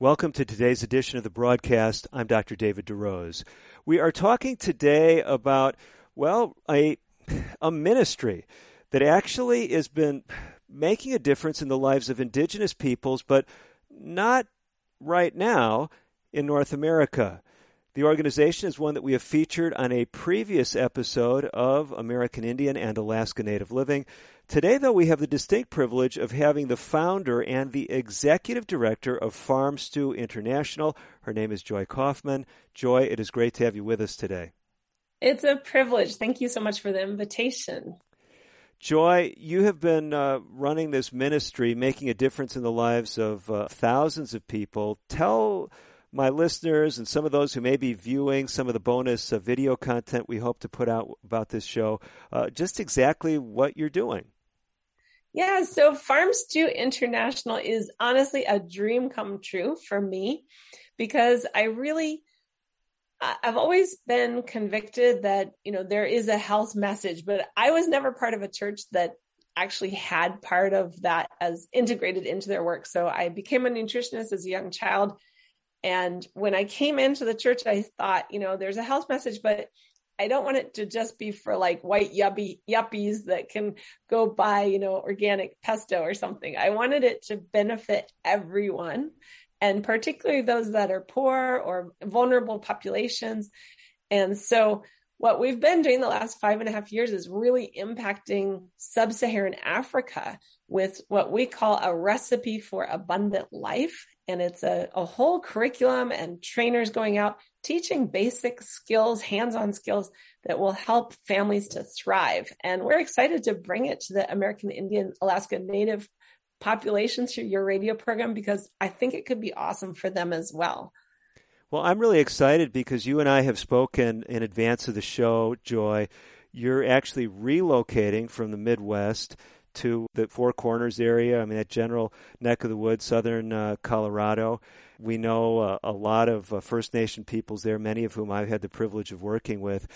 Welcome to today's edition of the broadcast. I'm Dr. David DeRose. We are talking today about, well, a, a ministry that actually has been making a difference in the lives of indigenous peoples, but not right now in North America. The organization is one that we have featured on a previous episode of American Indian and Alaska Native Living. Today, though, we have the distinct privilege of having the founder and the executive director of Farm Stew International. Her name is Joy Kaufman. Joy, it is great to have you with us today. It's a privilege. Thank you so much for the invitation. Joy, you have been uh, running this ministry, making a difference in the lives of uh, thousands of people. Tell my listeners and some of those who may be viewing some of the bonus uh, video content we hope to put out about this show uh, just exactly what you're doing. Yeah, so Farm Stew International is honestly a dream come true for me because I really I've always been convicted that, you know, there is a health message, but I was never part of a church that actually had part of that as integrated into their work. So I became a nutritionist as a young child. And when I came into the church, I thought, you know, there's a health message, but I don't want it to just be for like white yuppie yuppies that can go buy, you know, organic pesto or something. I wanted it to benefit everyone and particularly those that are poor or vulnerable populations. And so what we've been doing the last five and a half years is really impacting sub-Saharan Africa with what we call a recipe for abundant life. And it's a, a whole curriculum and trainers going out teaching basic skills, hands-on skills that will help families to thrive. And we're excited to bring it to the American Indian Alaska Native populations through your radio program because I think it could be awesome for them as well. Well, I'm really excited because you and I have spoken in advance of the show, Joy. You're actually relocating from the Midwest to the Four Corners area. I mean, that general neck of the woods, southern uh, Colorado. We know uh, a lot of uh, First Nation peoples there, many of whom I've had the privilege of working with.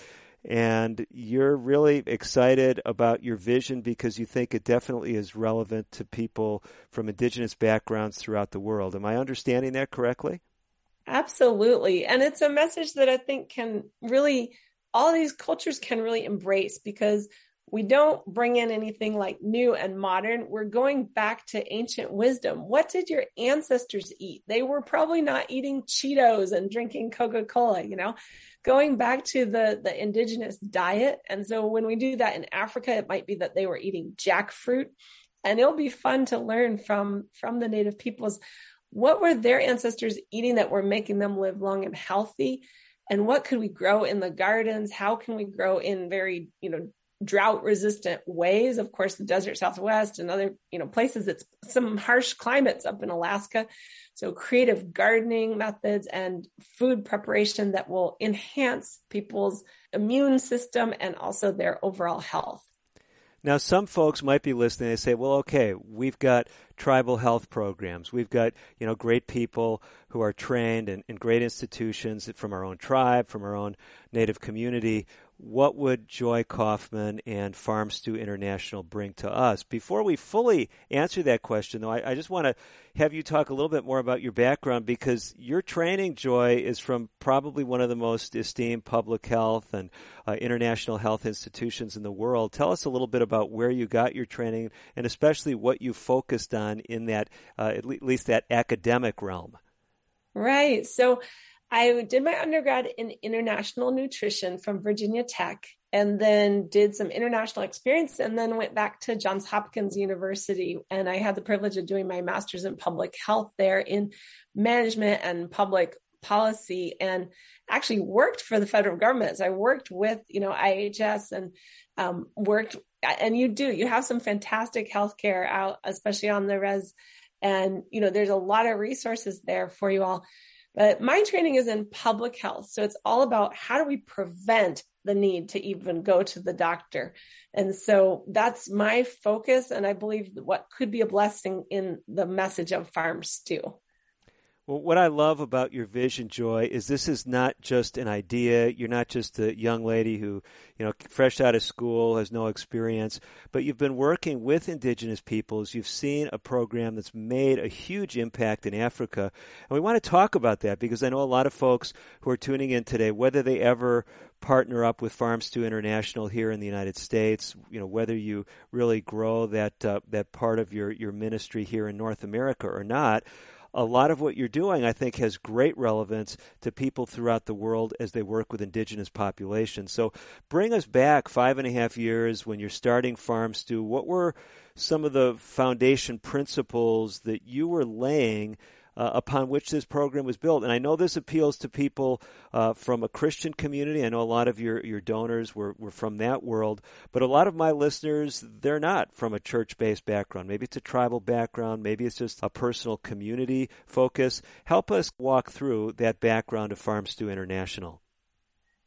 And you're really excited about your vision because you think it definitely is relevant to people from indigenous backgrounds throughout the world. Am I understanding that correctly? Absolutely. And it's a message that I think can really, all these cultures can really embrace because we don't bring in anything like new and modern. We're going back to ancient wisdom. What did your ancestors eat? They were probably not eating Cheetos and drinking Coca-Cola, you know, going back to the, the indigenous diet. And so when we do that in Africa, it might be that they were eating jackfruit and it'll be fun to learn from, from the native peoples what were their ancestors eating that were making them live long and healthy? And what could we grow in the gardens? How can we grow in very, you know, drought resistant ways? Of course, the desert Southwest and other, you know, places it's some harsh climates up in Alaska. So creative gardening methods and food preparation that will enhance people's immune system and also their overall health. Now, some folks might be listening. They say, "Well, okay, we've got tribal health programs. We've got you know great people who are trained in, in great institutions from our own tribe, from our own native community what would Joy Kaufman and Farm Stew International bring to us? Before we fully answer that question, though, I, I just want to have you talk a little bit more about your background because your training, Joy, is from probably one of the most esteemed public health and uh, international health institutions in the world. Tell us a little bit about where you got your training and especially what you focused on in that, uh, at least that academic realm. Right. So, I did my undergrad in international nutrition from Virginia Tech and then did some international experience and then went back to Johns Hopkins University. And I had the privilege of doing my master's in public health there in management and public policy and actually worked for the federal government. So I worked with, you know, IHS and um, worked, and you do, you have some fantastic healthcare out, especially on the res. And, you know, there's a lot of resources there for you all Uh, but my training is in public health. So it's all about how do we prevent the need to even go to the doctor. And so that's my focus. And I believe what could be a blessing in the message of Farm Stew. Well, what I love about your vision, Joy, is this is not just an idea. You're not just a young lady who, you know, fresh out of school, has no experience, but you've been working with indigenous peoples. You've seen a program that's made a huge impact in Africa. And we want to talk about that because I know a lot of folks who are tuning in today, whether they ever partner up with Farms Stew International here in the United States, you know, whether you really grow that, uh, that part of your, your ministry here in North America or not, a lot of what you're doing, I think, has great relevance to people throughout the world as they work with indigenous populations. So bring us back five and a half years when you're starting Farm Stew. What were some of the foundation principles that you were laying uh, upon which this program was built. And I know this appeals to people uh, from a Christian community. I know a lot of your, your donors were, were from that world, but a lot of my listeners, they're not from a church based background. Maybe it's a tribal background, maybe it's just a personal community focus. Help us walk through that background of Farm Stew International.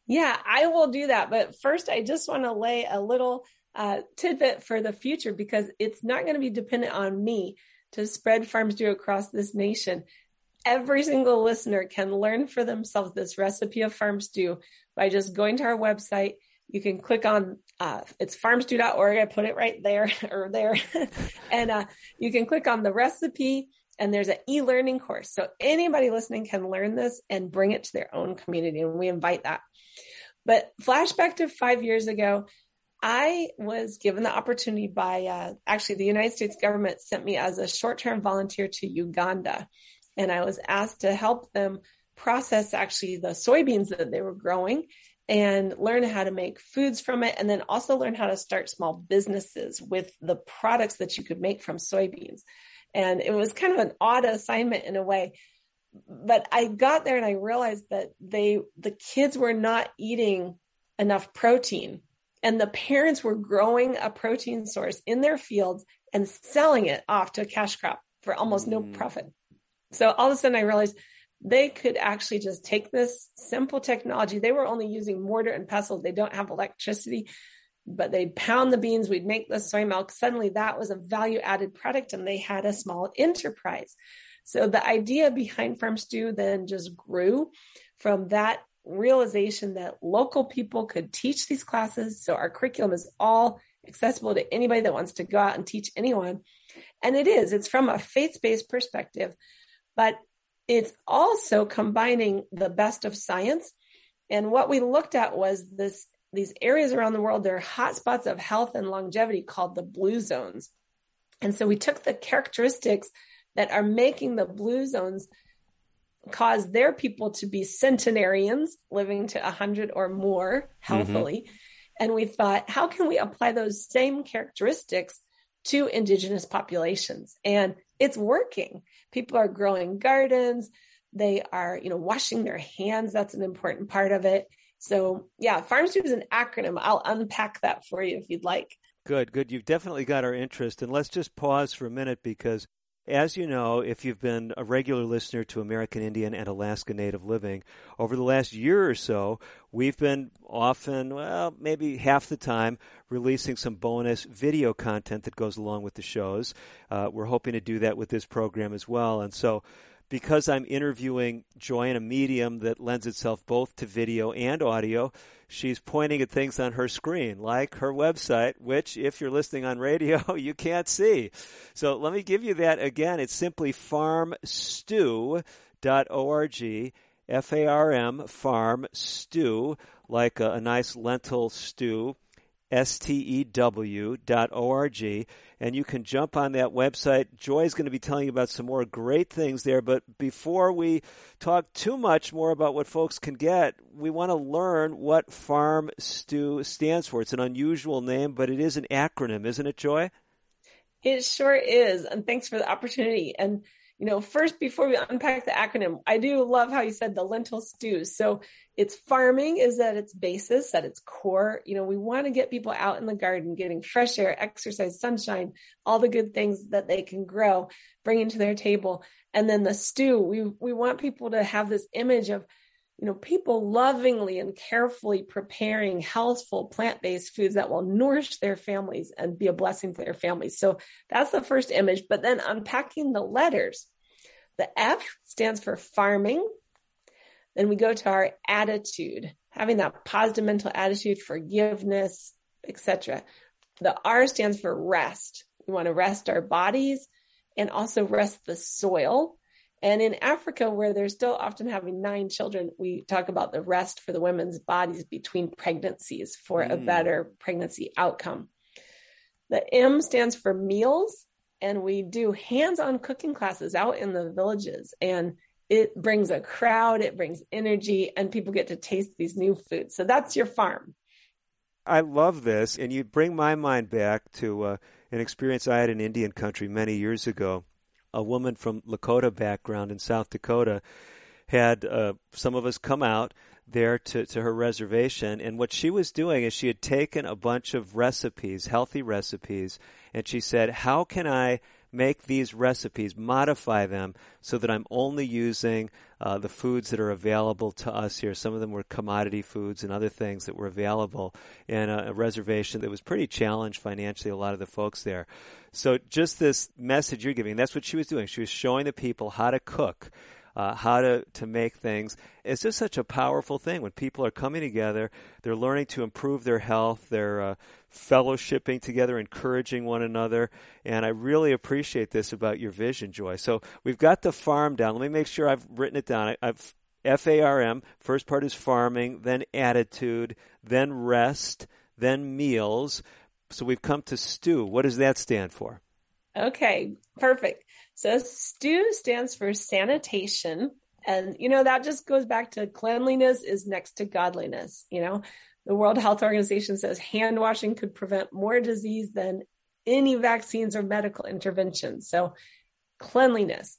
Yeah, I will do that. But first, I just want to lay a little uh, tidbit for the future because it's not going to be dependent on me to spread Farm Stew across this nation. Every single listener can learn for themselves this recipe of Farm Stew by just going to our website. You can click on uh, it's farmstew.org. I put it right there or there, and uh, you can click on the recipe. And there's an e-learning course, so anybody listening can learn this and bring it to their own community, and we invite that. But flashback to five years ago, I was given the opportunity by uh, actually the United States government sent me as a short term volunteer to Uganda. And I was asked to help them process actually the soybeans that they were growing and learn how to make foods from it. And then also learn how to start small businesses with the products that you could make from soybeans. And it was kind of an odd assignment in a way. But I got there and I realized that they, the kids were not eating enough protein and the parents were growing a protein source in their fields and selling it off to a cash crop for almost no mm. profit. So all of a sudden I realized they could actually just take this simple technology. They were only using mortar and pestle. They don't have electricity, but they'd pound the beans. We'd make the soy milk. Suddenly that was a value added product and they had a small enterprise. So the idea behind Farm Stew then just grew from that realization that local people could teach these classes. So our curriculum is all accessible to anybody that wants to go out and teach anyone. And it is, it's from a faith based perspective, but it's also combining the best of science. And what we looked at was this these areas around the world, there are hotspots of health and longevity called the blue zones. And so we took the characteristics that are making the blue zones cause their people to be centenarians living to 100 or more healthily. Mm-hmm. And we thought, how can we apply those same characteristics to indigenous populations? And it's working. People are growing gardens. They are, you know, washing their hands. That's an important part of it. So yeah, Farm Stew is an acronym. I'll unpack that for you if you'd like. Good, good. You've definitely got our interest. And let's just pause for a minute because as you know, if you've been a regular listener to American Indian and Alaska Native Living, over the last year or so, we've been often, well, maybe half the time, releasing some bonus video content that goes along with the shows. Uh, we're hoping to do that with this program as well. And so, because I'm interviewing Joy in a medium that lends itself both to video and audio, she's pointing at things on her screen, like her website, which, if you're listening on radio, you can't see. So let me give you that again. It's simply farmstew.org. F A R M, farm stew, like a, a nice lentil stew stew.org, and you can jump on that website. Joy is going to be telling you about some more great things there, but before we talk too much more about what folks can get, we want to learn what Farm Stew stands for. It's an unusual name, but it is an acronym, isn't it, Joy? It sure is, and thanks for the opportunity. And you know, first before we unpack the acronym, I do love how you said the lentil stew. So it's farming is at its basis, at its core. You know, we want to get people out in the garden, getting fresh air, exercise, sunshine, all the good things that they can grow, bringing to their table. And then the stew, we we want people to have this image of you know, people lovingly and carefully preparing healthful plant-based foods that will nourish their families and be a blessing to their families. So that's the first image. But then unpacking the letters, the F stands for farming. Then we go to our attitude, having that positive mental attitude, forgiveness, etc. The R stands for rest. We want to rest our bodies and also rest the soil and in Africa, where they're still often having nine children, we talk about the rest for the women's bodies between pregnancies for mm. a better pregnancy outcome. The M stands for meals, and we do hands on cooking classes out in the villages. And it brings a crowd, it brings energy, and people get to taste these new foods. So that's your farm. I love this. And you bring my mind back to uh, an experience I had in Indian country many years ago a woman from Lakota background in South Dakota had uh, some of us come out there to, to her reservation. And what she was doing is she had taken a bunch of recipes, healthy recipes, and she said, How can I make these recipes, modify them so that I'm only using uh, the foods that are available to us here. Some of them were commodity foods and other things that were available in a, a reservation that was pretty challenged financially, a lot of the folks there. So just this message you're giving, that's what she was doing. She was showing the people how to cook uh, how to, to make things. It's just such a powerful thing when people are coming together. They're learning to improve their health. They're uh, fellowshipping together, encouraging one another. And I really appreciate this about your vision, Joy. So we've got the farm down. Let me make sure I've written it down. I, I've F A R M. First part is farming, then attitude, then rest, then meals. So we've come to stew. What does that stand for? Okay, perfect. So STEW stands for sanitation. And, you know, that just goes back to cleanliness is next to godliness. You know, the World Health Organization says hand washing could prevent more disease than any vaccines or medical interventions. So cleanliness.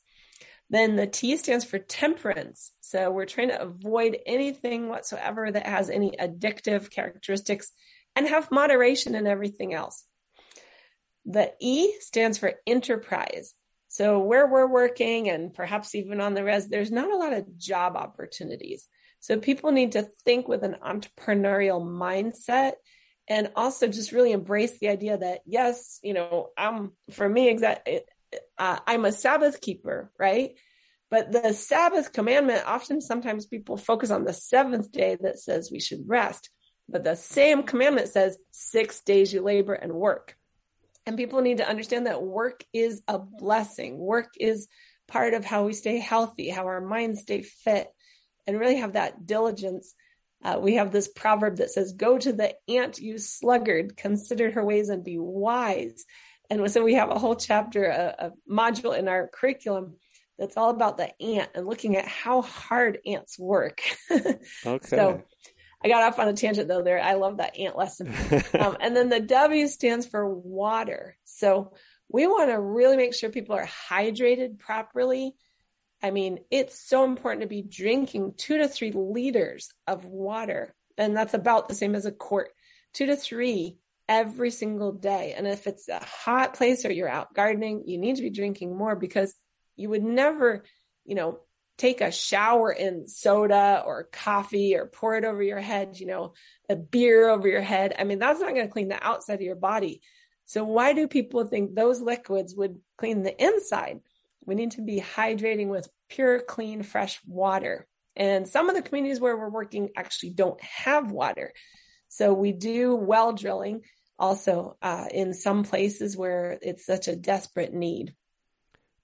Then the T stands for temperance. So we're trying to avoid anything whatsoever that has any addictive characteristics and have moderation in everything else. The E stands for enterprise. So where we're working and perhaps even on the res, there's not a lot of job opportunities. So people need to think with an entrepreneurial mindset and also just really embrace the idea that yes, you know, I'm for me exactly uh, I'm a Sabbath keeper, right? But the Sabbath commandment often sometimes people focus on the seventh day that says we should rest. But the same commandment says 6 days you labor and work. And people need to understand that work is a blessing. Work is part of how we stay healthy, how our minds stay fit, and really have that diligence. Uh, we have this proverb that says, Go to the ant, you sluggard, consider her ways and be wise. And so we have a whole chapter, a, a module in our curriculum that's all about the ant and looking at how hard ants work. okay. So I got off on a tangent though there. I love that ant lesson. Um, and then the W stands for water. So we want to really make sure people are hydrated properly. I mean, it's so important to be drinking two to three liters of water. And that's about the same as a quart, two to three every single day. And if it's a hot place or you're out gardening, you need to be drinking more because you would never, you know, take a shower in soda or coffee or pour it over your head, you know, a beer over your head. I mean, that's not going to clean the outside of your body. So why do people think those liquids would clean the inside? We need to be hydrating with pure, clean, fresh water. And some of the communities where we're working actually don't have water. So we do well drilling also uh, in some places where it's such a desperate need.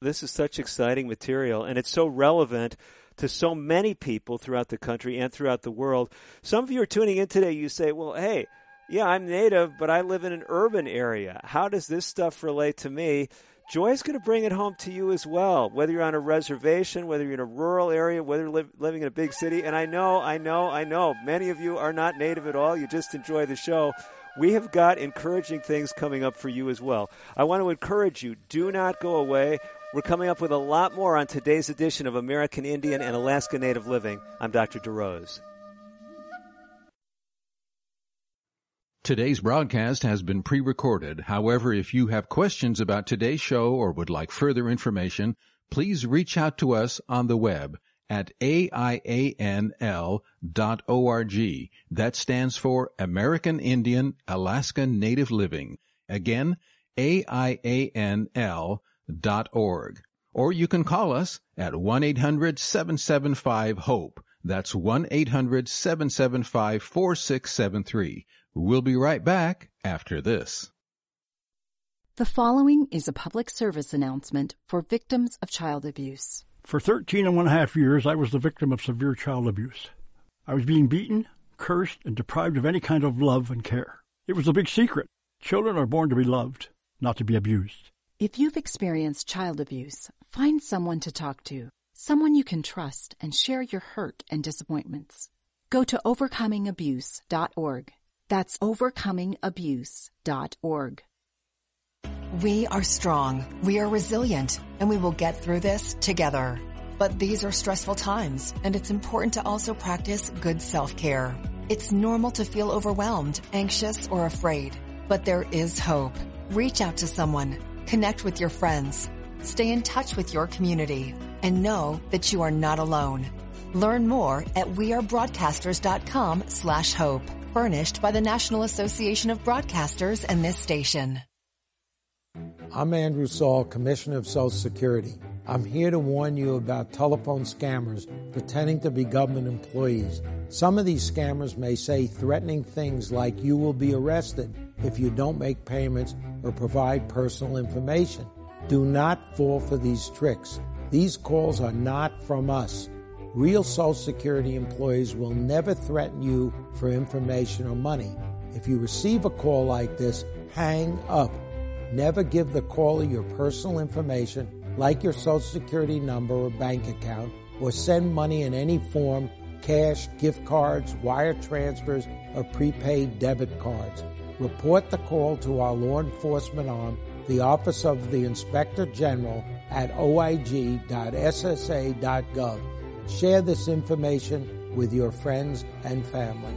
This is such exciting material, and it's so relevant to so many people throughout the country and throughout the world. Some of you are tuning in today, you say, well, hey, yeah, I'm native, but I live in an urban area. How does this stuff relate to me? Joy's going to bring it home to you as well, whether you're on a reservation, whether you're in a rural area, whether you're living in a big city. And I know, I know, I know, many of you are not native at all. You just enjoy the show. We have got encouraging things coming up for you as well. I want to encourage you do not go away. We're coming up with a lot more on today's edition of American Indian and Alaska Native Living. I'm Dr. DeRose. Today's broadcast has been pre-recorded. However, if you have questions about today's show or would like further information, please reach out to us on the web at aianl.org. That stands for American Indian Alaska Native Living. Again, aianl.org. Or you can call us at 1-800-775-HOPE. That's 1-800-775-4673. We'll be right back after this. The following is a public service announcement for victims of child abuse. For 13 and one half years, I was the victim of severe child abuse. I was being beaten, cursed, and deprived of any kind of love and care. It was a big secret. Children are born to be loved, not to be abused. If you've experienced child abuse, find someone to talk to, someone you can trust, and share your hurt and disappointments. Go to overcomingabuse.org. That's overcomingabuse.org. We are strong, we are resilient, and we will get through this together. But these are stressful times, and it's important to also practice good self-care. It's normal to feel overwhelmed, anxious, or afraid, but there is hope. Reach out to someone, connect with your friends, stay in touch with your community, and know that you are not alone. Learn more at wearebroadcasters.com slash hope. Furnished by the National Association of Broadcasters and this station. I'm Andrew Saul, Commissioner of Social Security. I'm here to warn you about telephone scammers pretending to be government employees. Some of these scammers may say threatening things like you will be arrested if you don't make payments or provide personal information. Do not fall for these tricks. These calls are not from us. Real Social Security employees will never threaten you for information or money. If you receive a call like this, hang up. Never give the caller your personal information, like your Social Security number or bank account, or send money in any form cash, gift cards, wire transfers, or prepaid debit cards. Report the call to our law enforcement arm, the Office of the Inspector General, at oig.ssa.gov. Share this information with your friends and family.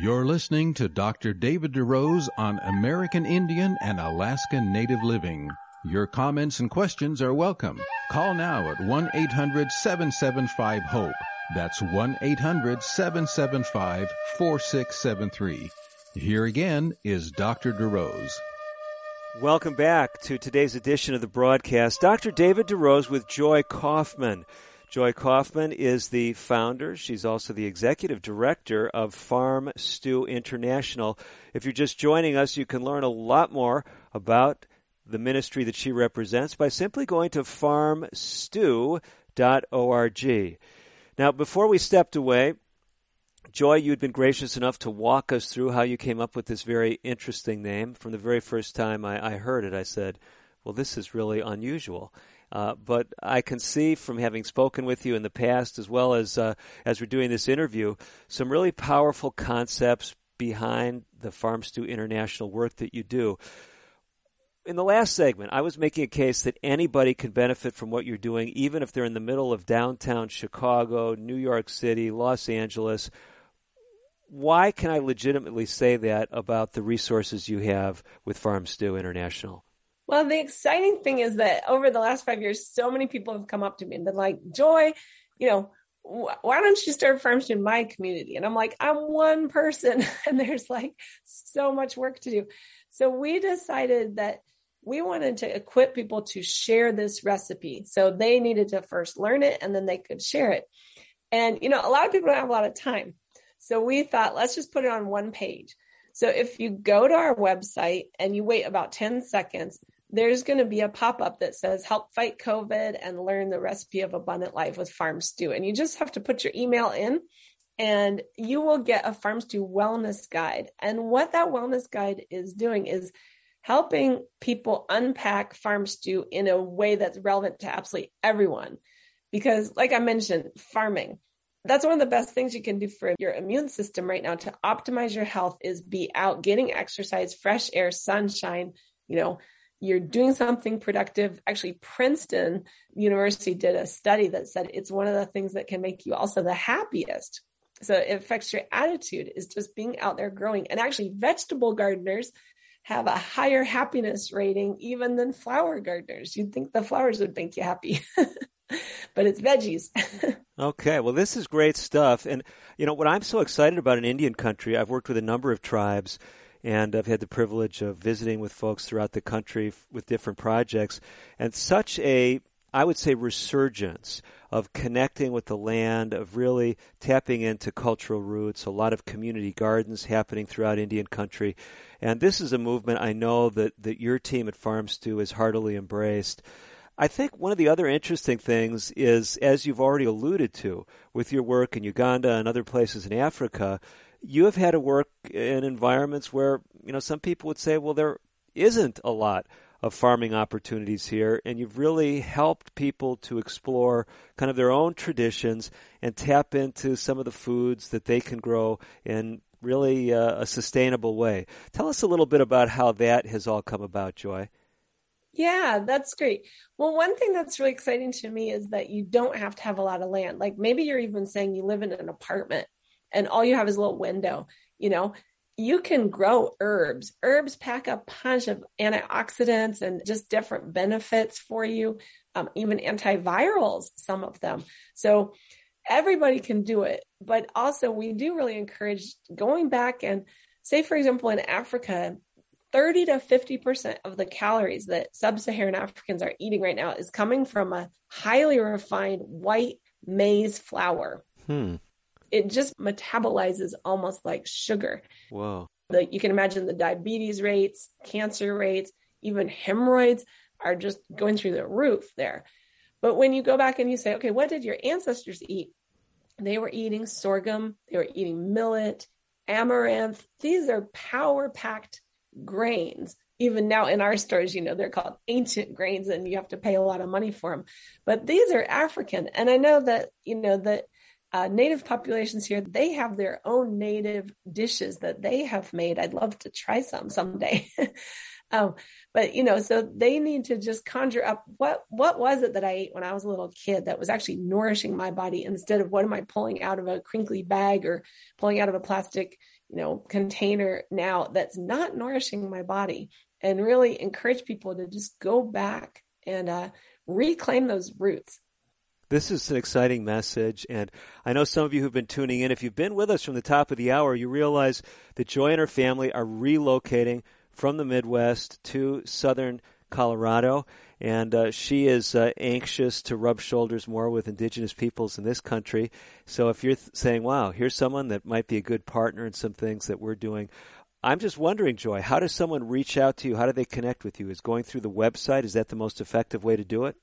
You're listening to Dr. David DeRose on American Indian and Alaska Native Living. Your comments and questions are welcome. Call now at 1-800-775-HOPE. That's 1-800-775-4673. Here again is Dr. DeRose. Welcome back to today's edition of the broadcast. Dr. David DeRose with Joy Kaufman. Joy Kaufman is the founder. She's also the executive director of Farm Stew International. If you're just joining us, you can learn a lot more about the ministry that she represents by simply going to farmstew.org. Now, before we stepped away, Joy, you'd been gracious enough to walk us through how you came up with this very interesting name. From the very first time I, I heard it, I said, well, this is really unusual. Uh, but I can see from having spoken with you in the past, as well as uh, as we're doing this interview, some really powerful concepts behind the Farm Stew International work that you do. In the last segment, I was making a case that anybody can benefit from what you're doing, even if they're in the middle of downtown Chicago, New York City, Los Angeles. Why can I legitimately say that about the resources you have with Farm Stew International? Well, the exciting thing is that over the last five years, so many people have come up to me and been like, Joy, you know, why don't you start farms in my community? And I'm like, I'm one person and there's like so much work to do. So we decided that we wanted to equip people to share this recipe. So they needed to first learn it and then they could share it. And, you know, a lot of people don't have a lot of time. So we thought, let's just put it on one page. So if you go to our website and you wait about 10 seconds, there's going to be a pop up that says help fight COVID and learn the recipe of abundant life with Farm Stew. And you just have to put your email in and you will get a Farm Stew wellness guide. And what that wellness guide is doing is helping people unpack Farm Stew in a way that's relevant to absolutely everyone. Because, like I mentioned, farming, that's one of the best things you can do for your immune system right now to optimize your health is be out getting exercise, fresh air, sunshine, you know, you're doing something productive. Actually, Princeton University did a study that said it's one of the things that can make you also the happiest. So it affects your attitude is just being out there growing. And actually, vegetable gardeners have a higher happiness rating even than flower gardeners. You'd think the flowers would make you happy. but it's veggies. okay, well, this is great stuff. And, you know, what I'm so excited about in Indian country, I've worked with a number of tribes and I've had the privilege of visiting with folks throughout the country with different projects, and such a I would say resurgence of connecting with the land, of really tapping into cultural roots, a lot of community gardens happening throughout Indian country. And this is a movement I know that, that your team at Farm Stew has heartily embraced. I think one of the other interesting things is, as you've already alluded to with your work in Uganda and other places in Africa, you have had to work in environments where you know some people would say, well, there isn't a lot of farming opportunities here, and you've really helped people to explore kind of their own traditions and tap into some of the foods that they can grow in really uh, a sustainable way. Tell us a little bit about how that has all come about, Joy. Yeah, that's great. Well, one thing that's really exciting to me is that you don't have to have a lot of land. Like maybe you're even saying you live in an apartment and all you have is a little window, you know, you can grow herbs. Herbs pack a punch of antioxidants and just different benefits for you, um, even antivirals, some of them. So everybody can do it. But also, we do really encourage going back and say, for example, in Africa, 30 to 50% of the calories that sub Saharan Africans are eating right now is coming from a highly refined white maize flour. Hmm it just metabolizes almost like sugar. Whoa. The, you can imagine the diabetes rates, cancer rates, even hemorrhoids are just going through the roof there. But when you go back and you say, okay, what did your ancestors eat? They were eating sorghum, they were eating millet, amaranth. These are power packed grains. Even now in our stores, you know, they're called ancient grains and you have to pay a lot of money for them. But these are African. And I know that, you know, that uh, native populations here, they have their own native dishes that they have made. I'd love to try some someday. um, but you know, so they need to just conjure up what what was it that I ate when I was a little kid that was actually nourishing my body instead of what am I pulling out of a crinkly bag or pulling out of a plastic, you know, container now that's not nourishing my body. And really encourage people to just go back and uh, reclaim those roots this is an exciting message, and I know some of you who've been tuning in. If you've been with us from the top of the hour, you realize that Joy and her family are relocating from the Midwest to southern Colorado, and uh, she is uh, anxious to rub shoulders more with Indigenous peoples in this country. So if you're th- saying, "Wow, here's someone that might be a good partner in some things that we're doing," I'm just wondering, Joy, how does someone reach out to you? How do they connect with you? Is going through the website is that the most effective way to do it?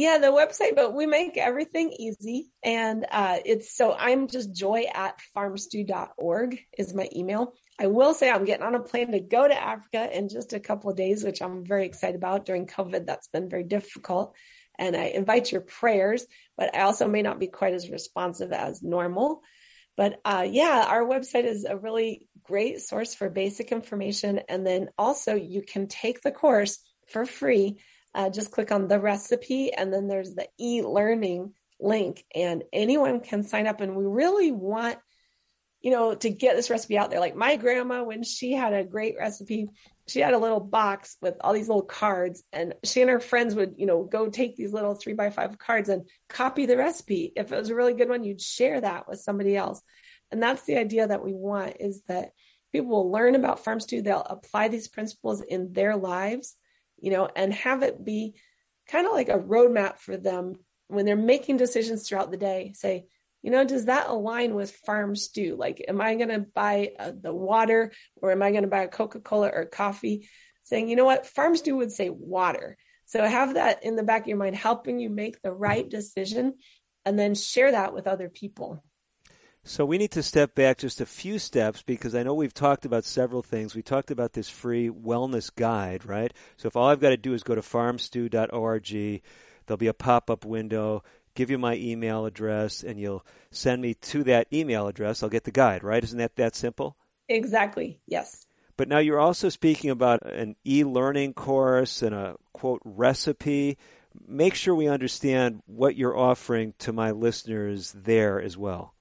Yeah, the website, but we make everything easy. And uh, it's so I'm just joy at farmstew.org is my email. I will say I'm getting on a plane to go to Africa in just a couple of days, which I'm very excited about. During COVID, that's been very difficult. And I invite your prayers, but I also may not be quite as responsive as normal. But uh, yeah, our website is a really great source for basic information. And then also, you can take the course for free uh, just click on the recipe and then there's the e-learning link and anyone can sign up. And we really want you know to get this recipe out there. Like my grandma when she had a great recipe she had a little box with all these little cards and she and her friends would you know go take these little three by five cards and copy the recipe. If it was a really good one you'd share that with somebody else. And that's the idea that we want is that people will learn about farm stew. They'll apply these principles in their lives you know, and have it be kind of like a roadmap for them when they're making decisions throughout the day. Say, you know, does that align with farm stew? Like, am I going to buy uh, the water or am I going to buy a Coca Cola or coffee? Saying, you know what, farm stew would say water. So have that in the back of your mind, helping you make the right decision and then share that with other people. So we need to step back just a few steps because I know we've talked about several things. We talked about this free wellness guide, right? So if all I've got to do is go to farmstew.org, there'll be a pop-up window. give you my email address, and you'll send me to that email address. I'll get the guide, right? Isn't that that simple? Exactly. Yes. But now you're also speaking about an e-learning course and a quote recipe. Make sure we understand what you're offering to my listeners there as well.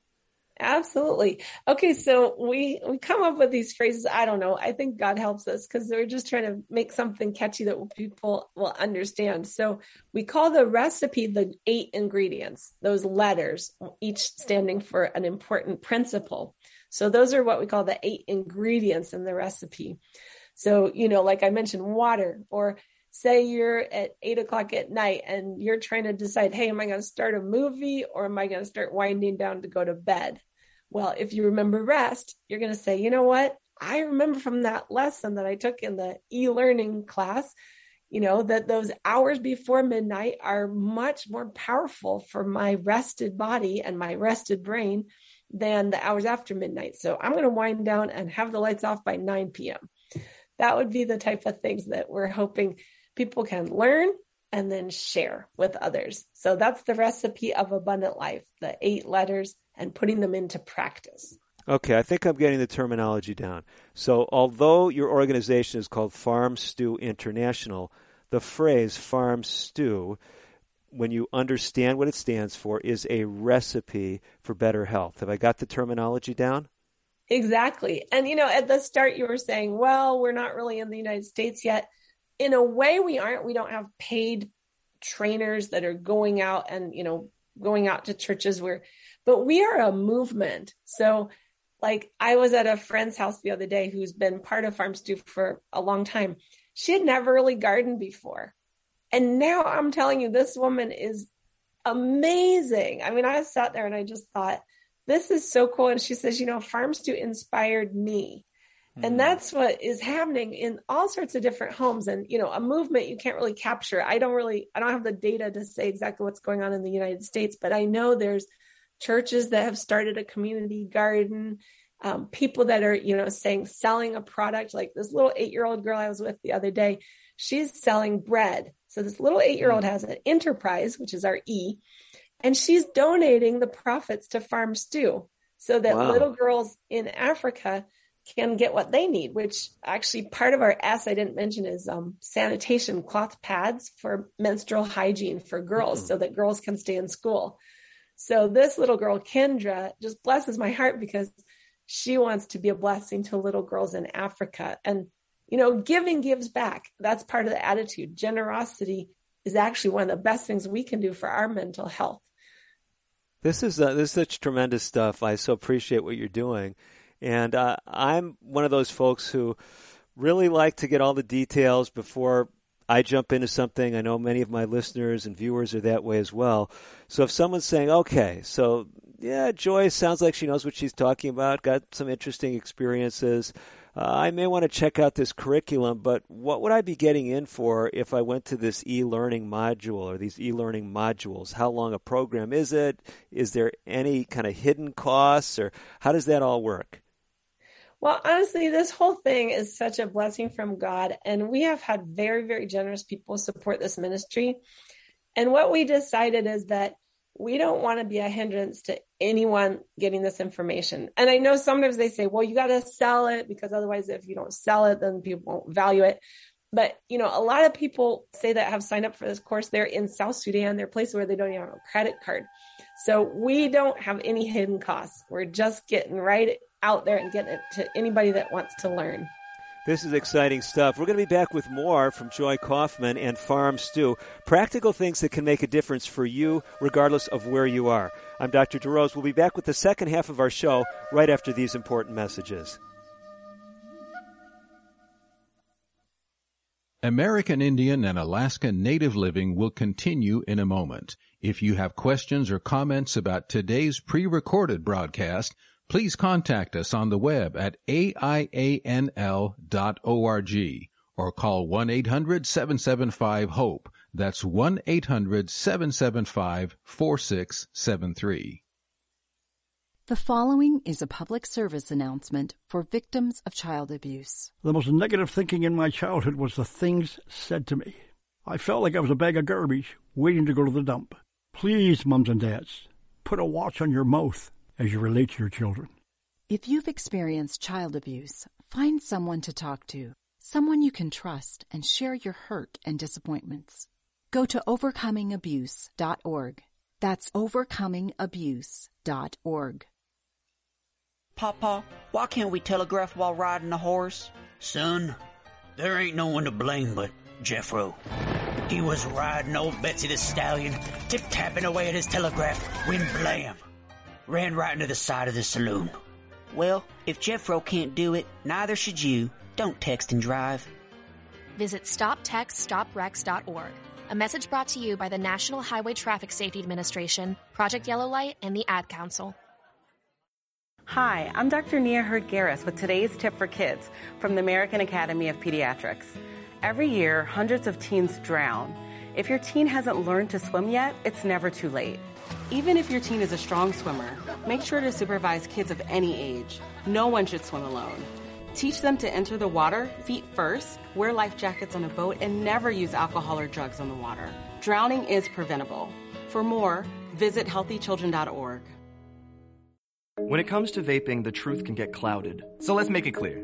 Absolutely. Okay, so we we come up with these phrases. I don't know. I think God helps us because we're just trying to make something catchy that people will understand. So we call the recipe the eight ingredients, those letters, each standing for an important principle. So those are what we call the eight ingredients in the recipe. So, you know, like I mentioned, water, or say you're at eight o'clock at night and you're trying to decide, hey, am I going to start a movie or am I going to start winding down to go to bed? Well, if you remember rest, you're going to say, you know what? I remember from that lesson that I took in the e learning class, you know, that those hours before midnight are much more powerful for my rested body and my rested brain than the hours after midnight. So I'm going to wind down and have the lights off by 9 p.m. That would be the type of things that we're hoping people can learn and then share with others. So that's the recipe of abundant life, the eight letters and putting them into practice. Okay, I think I'm getting the terminology down. So, although your organization is called Farm Stew International, the phrase farm stew when you understand what it stands for, is a recipe for better health. Have I got the terminology down? Exactly. And, you know, at the start, you were saying, well, we're not really in the United States yet. In a way, we aren't. We don't have paid trainers that are going out and, you know, going out to churches where, but we are a movement. So, like, I was at a friend's house the other day who's been part of Farm Stew for a long time. She had never really gardened before. And now I'm telling you, this woman is amazing. I mean, I sat there and I just thought, this is so cool. And she says, you know, Farm Stew inspired me. And hmm. that's what is happening in all sorts of different homes. And, you know, a movement you can't really capture. I don't really, I don't have the data to say exactly what's going on in the United States, but I know there's churches that have started a community garden. Um, people that are, you know, saying selling a product like this little eight year old girl I was with the other day, she's selling bread so this little eight year old mm. has an enterprise, which is our E, and she's donating the profits to Farm Stew so that wow. little girls in Africa can get what they need, which actually part of our S I didn't mention is um, sanitation cloth pads for menstrual hygiene for girls mm-hmm. so that girls can stay in school. So this little girl, Kendra, just blesses my heart because she wants to be a blessing to little girls in Africa. And you know, giving gives back. That's part of the attitude. Generosity is actually one of the best things we can do for our mental health. This is uh, this is such tremendous stuff. I so appreciate what you're doing, and uh, I'm one of those folks who really like to get all the details before I jump into something. I know many of my listeners and viewers are that way as well. So if someone's saying, "Okay, so yeah, Joy sounds like she knows what she's talking about, got some interesting experiences," uh, I may want to check out this curriculum, but what would I be getting in for if I went to this e learning module or these e learning modules? How long a program is it? Is there any kind of hidden costs, or how does that all work? Well, honestly, this whole thing is such a blessing from God, and we have had very, very generous people support this ministry. And what we decided is that we don't want to be a hindrance to anyone getting this information. And I know sometimes they say, well, you got to sell it because otherwise, if you don't sell it, then people won't value it. But, you know, a lot of people say that have signed up for this course, they're in South Sudan, they're places where they don't even have a credit card. So we don't have any hidden costs. We're just getting right out there and get it to anybody that wants to learn. This is exciting stuff. We're going to be back with more from Joy Kaufman and Farm Stew. Practical things that can make a difference for you, regardless of where you are. I'm Dr. DeRose. We'll be back with the second half of our show right after these important messages. American Indian and Alaska Native Living will continue in a moment. If you have questions or comments about today's pre-recorded broadcast, please contact us on the web at aianl.org or call 1-800-775-HOPE. That's 1-800-775-4673. The following is a public service announcement for victims of child abuse. The most negative thinking in my childhood was the things said to me. I felt like I was a bag of garbage waiting to go to the dump. Please, mums and dads, put a watch on your mouth as you relate to your children. If you've experienced child abuse, find someone to talk to, someone you can trust and share your hurt and disappointments. Go to overcomingabuse.org. That's overcomingabuse.org. Papa, why can't we telegraph while riding a horse? Son, there ain't no one to blame but Jeffro. He was riding old Betsy the Stallion, tip-tapping away at his telegraph, when blam! Ran right into the side of the saloon. Well, if Jeffro can't do it, neither should you. Don't text and drive. Visit StopTextStopWrecks.org. A message brought to you by the National Highway Traffic Safety Administration, Project Yellow Light, and the Ad Council. Hi, I'm Dr. Nia Heard-Garris with today's tip for kids from the American Academy of Pediatrics. Every year, hundreds of teens drown. If your teen hasn't learned to swim yet, it's never too late. Even if your teen is a strong swimmer, make sure to supervise kids of any age. No one should swim alone. Teach them to enter the water feet first, wear life jackets on a boat, and never use alcohol or drugs on the water. Drowning is preventable. For more, visit healthychildren.org. When it comes to vaping, the truth can get clouded. So let's make it clear.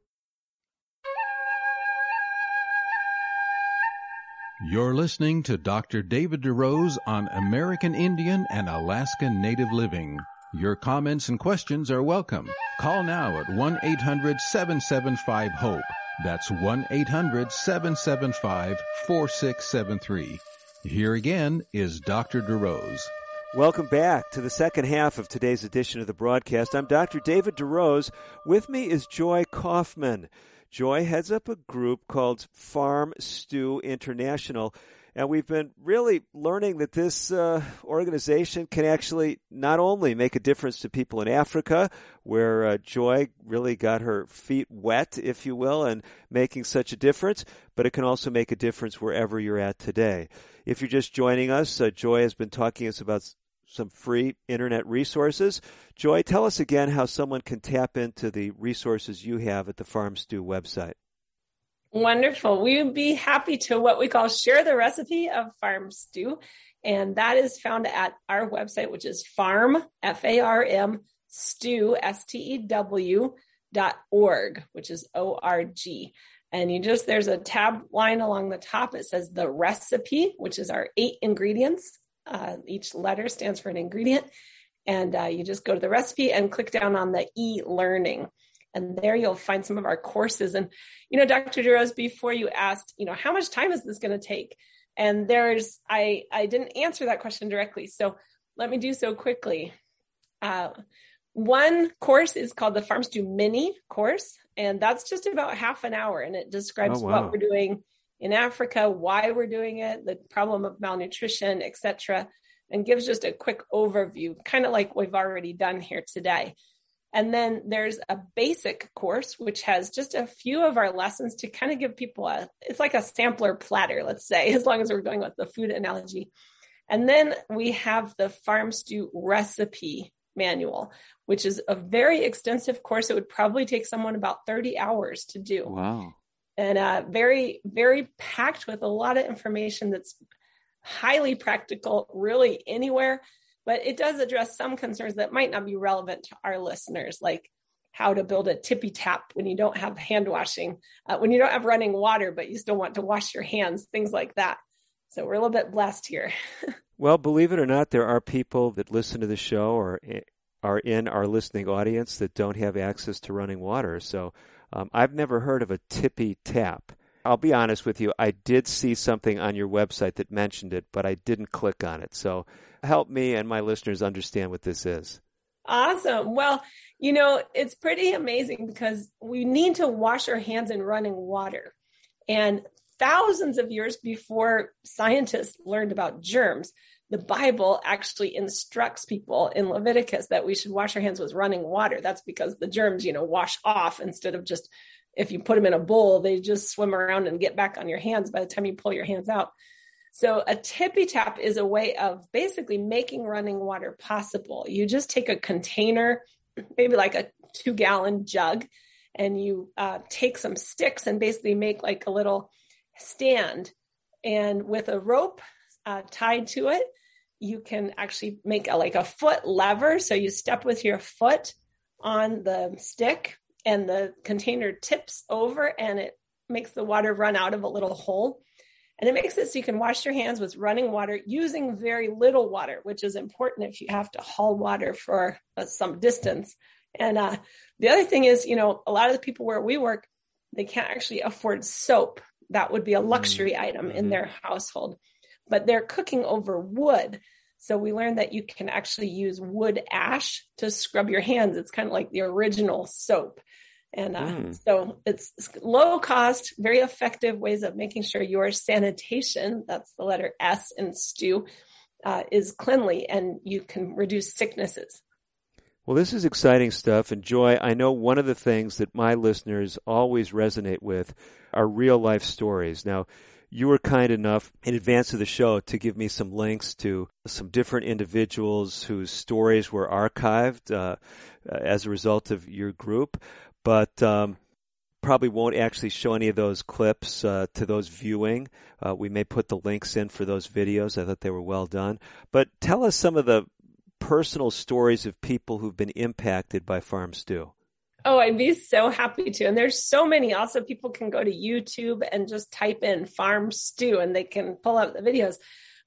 You're listening to Dr. David DeRose on American Indian and Alaskan Native Living. Your comments and questions are welcome. Call now at 1 800 775 HOPE. That's 1 800 775 4673. Here again is Dr. DeRose. Welcome back to the second half of today's edition of the broadcast. I'm Dr. David DeRose. With me is Joy Kaufman. Joy heads up a group called Farm Stew International. And we've been really learning that this uh, organization can actually not only make a difference to people in Africa, where uh, Joy really got her feet wet, if you will, and making such a difference, but it can also make a difference wherever you're at today. If you're just joining us, uh, Joy has been talking us about some free internet resources. Joy, tell us again how someone can tap into the resources you have at the Farm Stew website. Wonderful. We would be happy to what we call share the recipe of Farm Stew. And that is found at our website, which is farm, F A R M, stew, S T E W, dot org, which is O R G. And you just, there's a tab line along the top. It says the recipe, which is our eight ingredients uh, each letter stands for an ingredient. And uh, you just go to the recipe and click down on the e learning. And there you'll find some of our courses. And, you know, Dr. DeRose, before you asked, you know, how much time is this going to take? And there's, I, I didn't answer that question directly. So let me do so quickly. Uh, one course is called the Farm Stew Mini course, and that's just about half an hour, and it describes oh, wow. what we're doing in Africa, why we're doing it, the problem of malnutrition, etc., and gives just a quick overview, kind of like we've already done here today. And then there's a basic course, which has just a few of our lessons to kind of give people a, it's like a sampler platter, let's say, as long as we're going with the food analogy. And then we have the Farm Stew recipe manual, which is a very extensive course. It would probably take someone about 30 hours to do. Wow and uh, very, very packed with a lot of information that's highly practical, really anywhere. But it does address some concerns that might not be relevant to our listeners, like how to build a tippy tap when you don't have hand washing, uh, when you don't have running water, but you still want to wash your hands, things like that. So we're a little bit blessed here. well, believe it or not, there are people that listen to the show or eh, are in our listening audience that don't have access to running water. So um, I've never heard of a tippy tap. I'll be honest with you, I did see something on your website that mentioned it, but I didn't click on it. So help me and my listeners understand what this is. Awesome. Well, you know, it's pretty amazing because we need to wash our hands in running water. And thousands of years before scientists learned about germs, the Bible actually instructs people in Leviticus that we should wash our hands with running water. That's because the germs, you know, wash off instead of just if you put them in a bowl, they just swim around and get back on your hands by the time you pull your hands out. So a tippy tap is a way of basically making running water possible. You just take a container, maybe like a two gallon jug, and you uh, take some sticks and basically make like a little stand. And with a rope uh, tied to it, you can actually make a, like a foot lever. So you step with your foot on the stick and the container tips over and it makes the water run out of a little hole. And it makes it so you can wash your hands with running water using very little water, which is important if you have to haul water for uh, some distance. And uh, the other thing is, you know, a lot of the people where we work, they can't actually afford soap. That would be a luxury mm-hmm. item in their household, but they're cooking over wood. So we learned that you can actually use wood ash to scrub your hands. It's kind of like the original soap. And uh, mm. so it's low cost, very effective ways of making sure your sanitation, that's the letter S in stew, uh, is cleanly and you can reduce sicknesses. Well, this is exciting stuff. And Joy, I know one of the things that my listeners always resonate with are real life stories. Now, you were kind enough in advance of the show to give me some links to some different individuals whose stories were archived uh, as a result of your group but um, probably won't actually show any of those clips uh, to those viewing. Uh, we may put the links in for those videos. I thought they were well done. But tell us some of the personal stories of people who've been impacted by Farm Stew. Oh, I'd be so happy to. And there's so many. Also, people can go to YouTube and just type in farm stew and they can pull up the videos.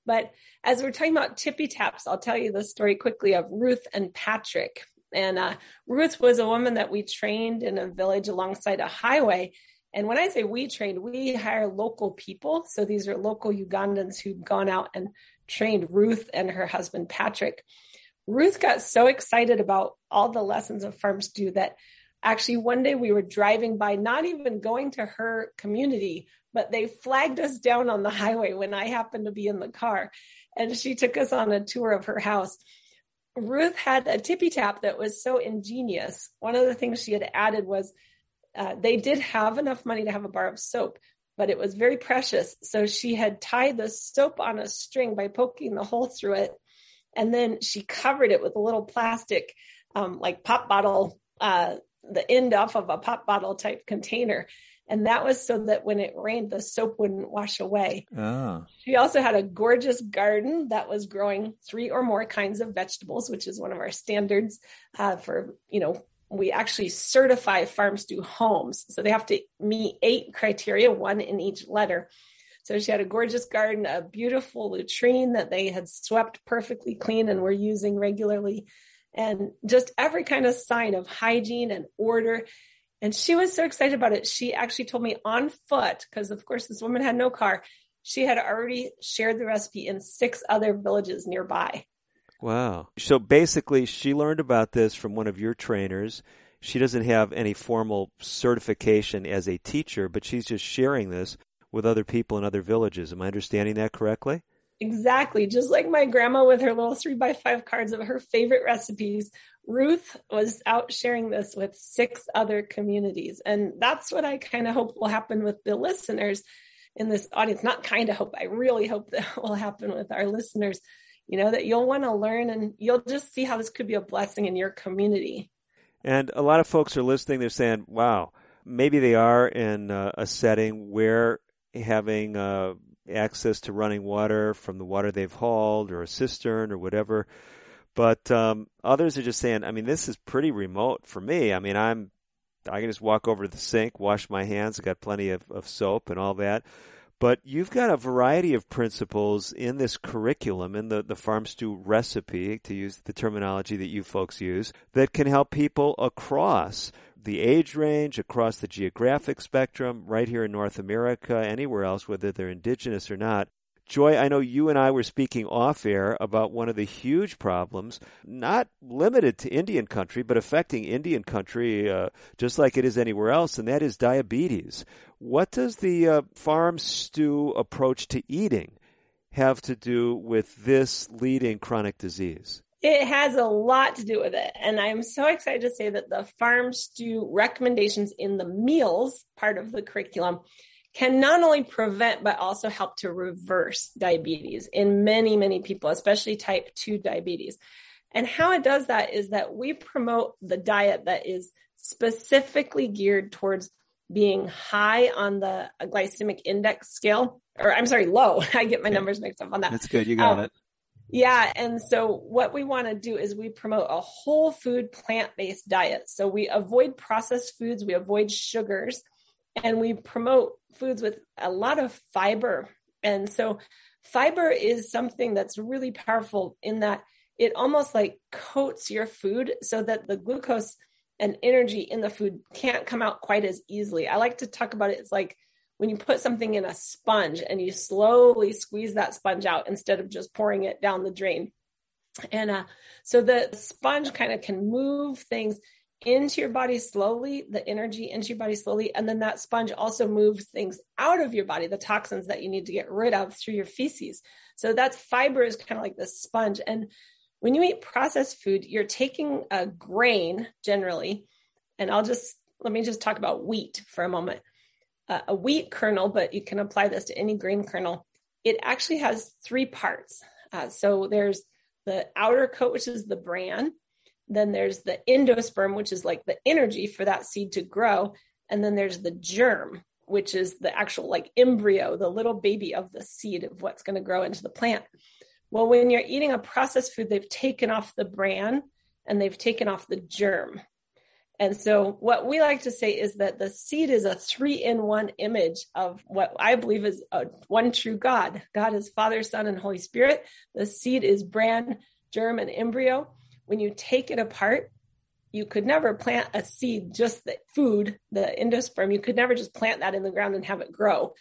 But as we're talking about tippy taps, I'll tell you the story quickly of Ruth and Patrick. And uh, Ruth was a woman that we trained in a village alongside a highway. And when I say we trained, we hire local people. So these are local Ugandans who've gone out and trained Ruth and her husband Patrick. Ruth got so excited about all the lessons of Farm Stew that actually one day we were driving by, not even going to her community, but they flagged us down on the highway when I happened to be in the car. And she took us on a tour of her house. Ruth had a tippy tap that was so ingenious. One of the things she had added was uh, they did have enough money to have a bar of soap, but it was very precious. So she had tied the soap on a string by poking the hole through it. And then she covered it with a little plastic, um, like pop bottle, uh, the end off of a pop bottle type container. And that was so that when it rained, the soap wouldn't wash away. Oh. She also had a gorgeous garden that was growing three or more kinds of vegetables, which is one of our standards uh, for, you know, we actually certify farms Stew homes. So they have to meet eight criteria, one in each letter. So she had a gorgeous garden, a beautiful latrine that they had swept perfectly clean and were using regularly, and just every kind of sign of hygiene and order. And she was so excited about it. She actually told me on foot, because of course this woman had no car, she had already shared the recipe in six other villages nearby. Wow. So basically, she learned about this from one of your trainers. She doesn't have any formal certification as a teacher, but she's just sharing this with other people in other villages. Am I understanding that correctly? Exactly. Just like my grandma with her little three by five cards of her favorite recipes, Ruth was out sharing this with six other communities. And that's what I kind of hope will happen with the listeners in this audience. Not kind of hope, I really hope that will happen with our listeners. You know, that you'll want to learn and you'll just see how this could be a blessing in your community. And a lot of folks are listening, they're saying, wow, maybe they are in uh, a setting where having uh, access to running water from the water they've hauled or a cistern or whatever but um, others are just saying, I mean, this is pretty remote for me. I mean, I'm I can just walk over to the sink, wash my hands. I've got plenty of, of soap and all that. But you've got a variety of principles in this curriculum, in the, the farm stew recipe, to use the terminology that you folks use, that can help people across the age range, across the geographic spectrum, right here in North America, anywhere else, whether they're indigenous or not, Joy, I know you and I were speaking off air about one of the huge problems, not limited to Indian country, but affecting Indian country uh, just like it is anywhere else, and that is diabetes. What does the uh, farm stew approach to eating have to do with this leading chronic disease? It has a lot to do with it. And I'm so excited to say that the farm stew recommendations in the meals part of the curriculum can not only prevent but also help to reverse diabetes in many, many people, especially type 2 diabetes. And how it does that is that we promote the diet that is specifically geared towards being high on the glycemic index scale, or I'm sorry, low. I get my numbers mixed up on that. That's good. You got um, it. Yeah. And so what we want to do is we promote a whole food plant based diet. So we avoid processed foods, we avoid sugars, and we promote foods with a lot of fiber. And so fiber is something that's really powerful in that it almost like coats your food so that the glucose and energy in the food can't come out quite as easily. I like to talk about it. It's like when you put something in a sponge and you slowly squeeze that sponge out instead of just pouring it down the drain. And uh, so the sponge kind of can move things into your body slowly, the energy into your body slowly. And then that sponge also moves things out of your body, the toxins that you need to get rid of through your feces. So that's fiber is kind of like the sponge. And when you eat processed food, you're taking a grain generally, and I'll just let me just talk about wheat for a moment. Uh, a wheat kernel, but you can apply this to any grain kernel. It actually has three parts. Uh, so there's the outer coat, which is the bran. Then there's the endosperm, which is like the energy for that seed to grow. And then there's the germ, which is the actual like embryo, the little baby of the seed of what's going to grow into the plant. Well, when you're eating a processed food, they've taken off the bran and they've taken off the germ. And so, what we like to say is that the seed is a three in one image of what I believe is a one true God. God is Father, Son, and Holy Spirit. The seed is bran, germ, and embryo when you take it apart, you could never plant a seed, just the food, the endosperm. You could never just plant that in the ground and have it grow.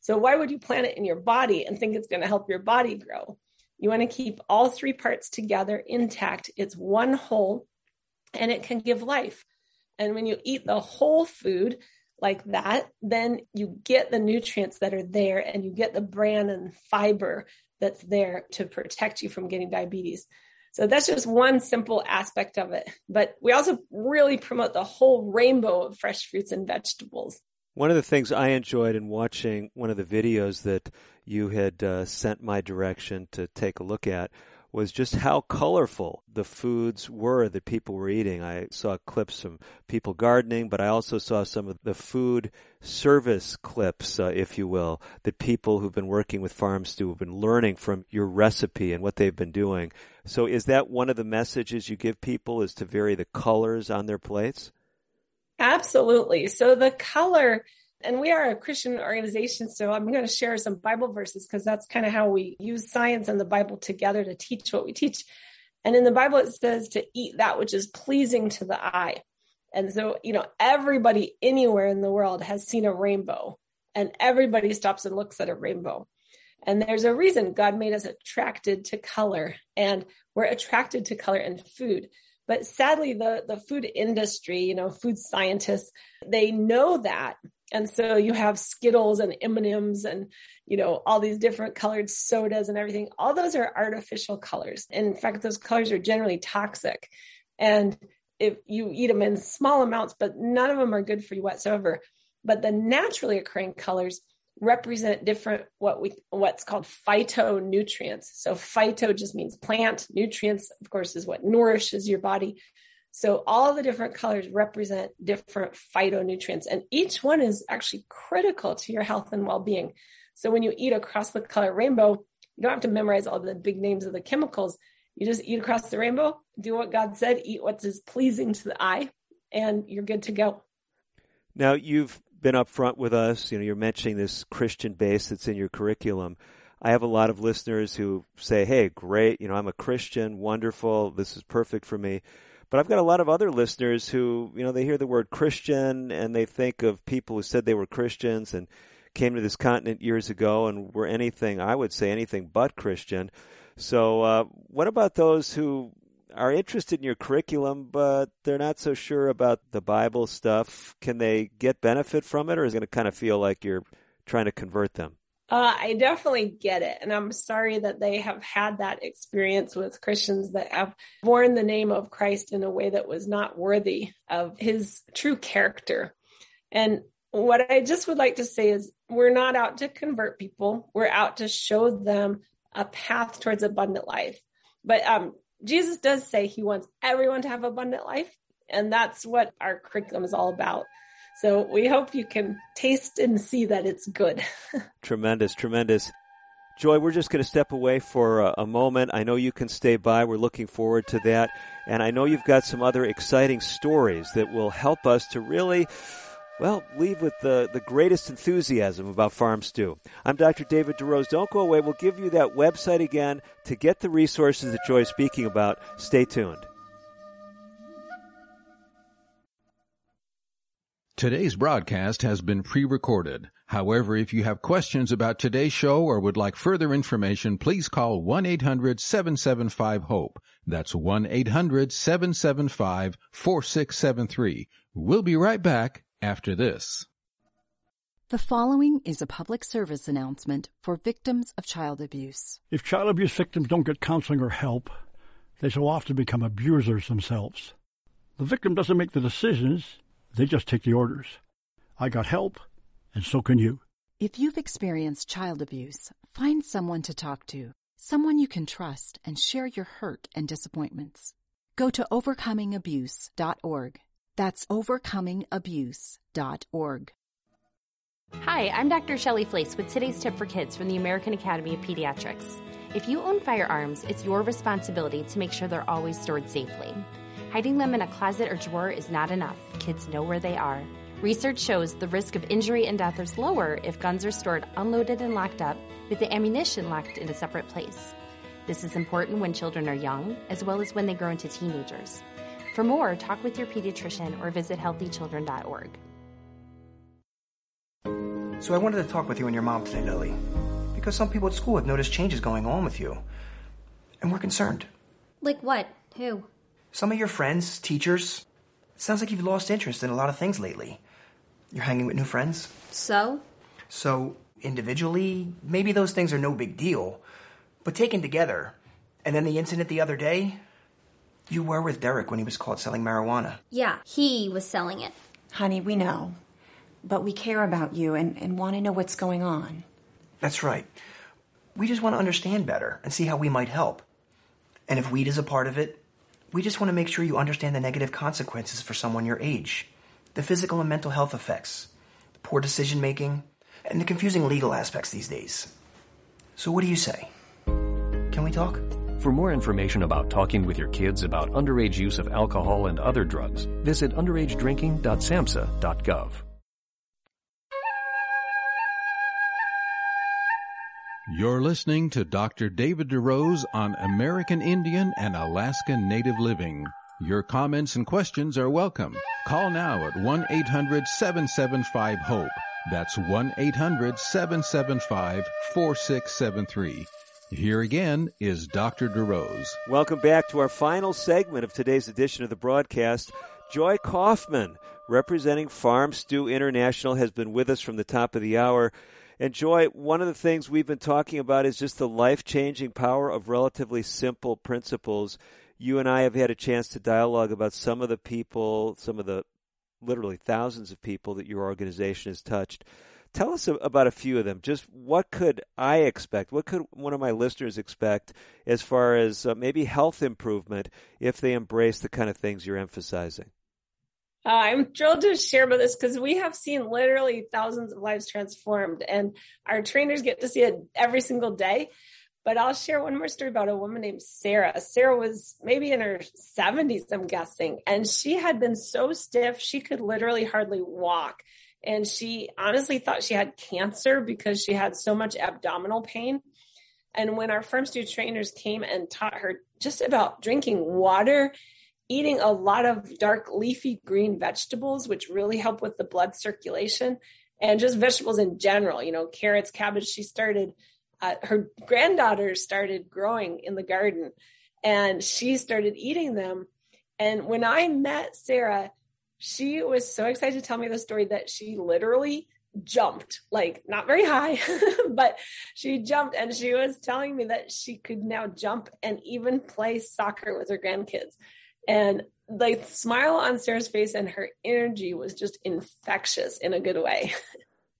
So, why would you plant it in your body and think it's going to help your body grow? You want to keep all three parts together intact. It's one whole and it can give life. And when you eat the whole food like that, then you get the nutrients that are there and you get the bran and fiber that's there to protect you from getting diabetes. So that's just one simple aspect of it. But we also really promote the whole rainbow of fresh fruits and vegetables. One of the things I enjoyed in watching one of the videos that you had uh, sent my direction to take a look at was just how colorful the foods were that people were eating. I saw clips from people gardening, but I also saw some of the food service clips, uh, if you will, that people who've been working with Farm Stew, have been learning from your recipe and what they've been doing. So is that one of the messages you give people is to vary the colors on their plates? Absolutely. So the color and we are a Christian organization, so I'm going to share some Bible verses because that's kind of how we use science and the Bible together to teach what we teach. And in the Bible, it says to eat that which is pleasing to the eye. And so, you know, everybody anywhere in the world has seen a rainbow, and everybody stops and looks at a rainbow. And there's a reason God made us attracted to color, and we're attracted to color in food. But sadly, the, the food industry, you know, food scientists, they know that and so you have Skittles and M&Ms and, you know, all these different colored sodas and everything. All those are artificial colors. In fact, those colors are generally toxic. And if you eat them in small amounts, but none of them are good for you whatsoever. But the naturally occurring colors represent different what we what's called phytonutrients. So phyto just means plant, nutrients, of course, is what nourishes your body. So all the different colors represent different phytonutrients, and each one is actually critical to your health and well-being. So when you eat across the color rainbow, you don't have to memorize all the big names of the chemicals. You just eat across the rainbow, do what God said, eat what is pleasing to the eye, and you're good to go. Now you've been upfront with us. You know, you're mentioning this Christian base that's in your curriculum. I have a lot of listeners who say, "Hey, great! You know, I'm a Christian. Wonderful. This is perfect for me." But I've got a lot of other listeners who, you know, they hear the word Christian and they think of people who said they were Christians and came to this continent years ago and were anything, I would say, anything but Christian. So, uh, what about those who are interested in your curriculum, but they're not so sure about the Bible stuff? Can they get benefit from it, or is it going to kind of feel like you're trying to convert them? Uh, I definitely get it. And I'm sorry that they have had that experience with Christians that have borne the name of Christ in a way that was not worthy of his true character. And what I just would like to say is we're not out to convert people. We're out to show them a path towards abundant life. But um, Jesus does say he wants everyone to have abundant life. And that's what our curriculum is all about. So we hope you can taste and see that it's good. tremendous, tremendous. Joy, we're just going to step away for a, a, moment. I know you can stay by. We're looking forward to that. And I know you've got some other exciting stories that will help us to really, well, leave with the, the greatest enthusiasm about Farm Stew. I'm Dr. David DeRose. Don't go away. We'll give you that website again to get the resources that Joy is speaking about. Stay tuned. Today's broadcast has been pre-recorded. However, if you have questions about today's show or would like further information, please call 1-800-775-HOPE. That's 1-800-775-4673. We'll be right back after this. The following is a public service announcement for victims of child abuse. If child abuse victims don't get counseling or help, they so often become abusers themselves. The victim doesn't make the decisions they just take the orders. I got help, and so can you. If you've experienced child abuse, find someone to talk to, someone you can trust, and share your hurt and disappointments. Go to overcomingabuse.org. That's overcomingabuse.org. Hi, I'm Dr. Shelly Flais with today's tip for kids from the American Academy of Pediatrics. If you own firearms, it's your responsibility to make sure they're always stored safely. Hiding them in a closet or drawer is not enough. Kids know where they are. Research shows the risk of injury and death is lower if guns are stored unloaded and locked up, with the ammunition locked in a separate place. This is important when children are young, as well as when they grow into teenagers. For more, talk with your pediatrician or visit healthychildren.org. So I wanted to talk with you and your mom today, Lily, because some people at school have noticed changes going on with you, and we're concerned. Like what? Who? Some of your friends, teachers, it sounds like you've lost interest in a lot of things lately. You're hanging with new friends? So? So, individually, maybe those things are no big deal. But taken together, and then the incident the other day, you were with Derek when he was caught selling marijuana. Yeah, he was selling it. Honey, we know. But we care about you and, and want to know what's going on. That's right. We just want to understand better and see how we might help. And if weed is a part of it, we just want to make sure you understand the negative consequences for someone your age, the physical and mental health effects, the poor decision making, and the confusing legal aspects these days. So, what do you say? Can we talk? For more information about talking with your kids about underage use of alcohol and other drugs, visit underagedrinking.samhsa.gov. You're listening to Dr. David DeRose on American Indian and Alaska Native Living. Your comments and questions are welcome. Call now at 1-800-775-HOPE. That's 1-800-775-4673. Here again is Dr. DeRose. Welcome back to our final segment of today's edition of the broadcast. Joy Kaufman, representing Farm Stew International, has been with us from the top of the hour. And Joy, one of the things we've been talking about is just the life changing power of relatively simple principles. You and I have had a chance to dialogue about some of the people, some of the literally thousands of people that your organization has touched. Tell us about a few of them. Just what could I expect? What could one of my listeners expect as far as uh, maybe health improvement if they embrace the kind of things you're emphasizing? Uh, I'm thrilled to share about this because we have seen literally thousands of lives transformed, and our trainers get to see it every single day. But I'll share one more story about a woman named Sarah. Sarah was maybe in her 70s, I'm guessing, and she had been so stiff she could literally hardly walk. And she honestly thought she had cancer because she had so much abdominal pain. And when our Farm Stew trainers came and taught her just about drinking water eating a lot of dark leafy green vegetables, which really help with the blood circulation, and just vegetables in general, you know, carrots, cabbage. She started, uh, her granddaughter started growing in the garden and she started eating them. And when I met Sarah, she was so excited to tell me the story that she literally jumped, like not very high, but she jumped and she was telling me that she could now jump and even play soccer with her grandkids. And the smile on Sarah's face and her energy was just infectious in a good way.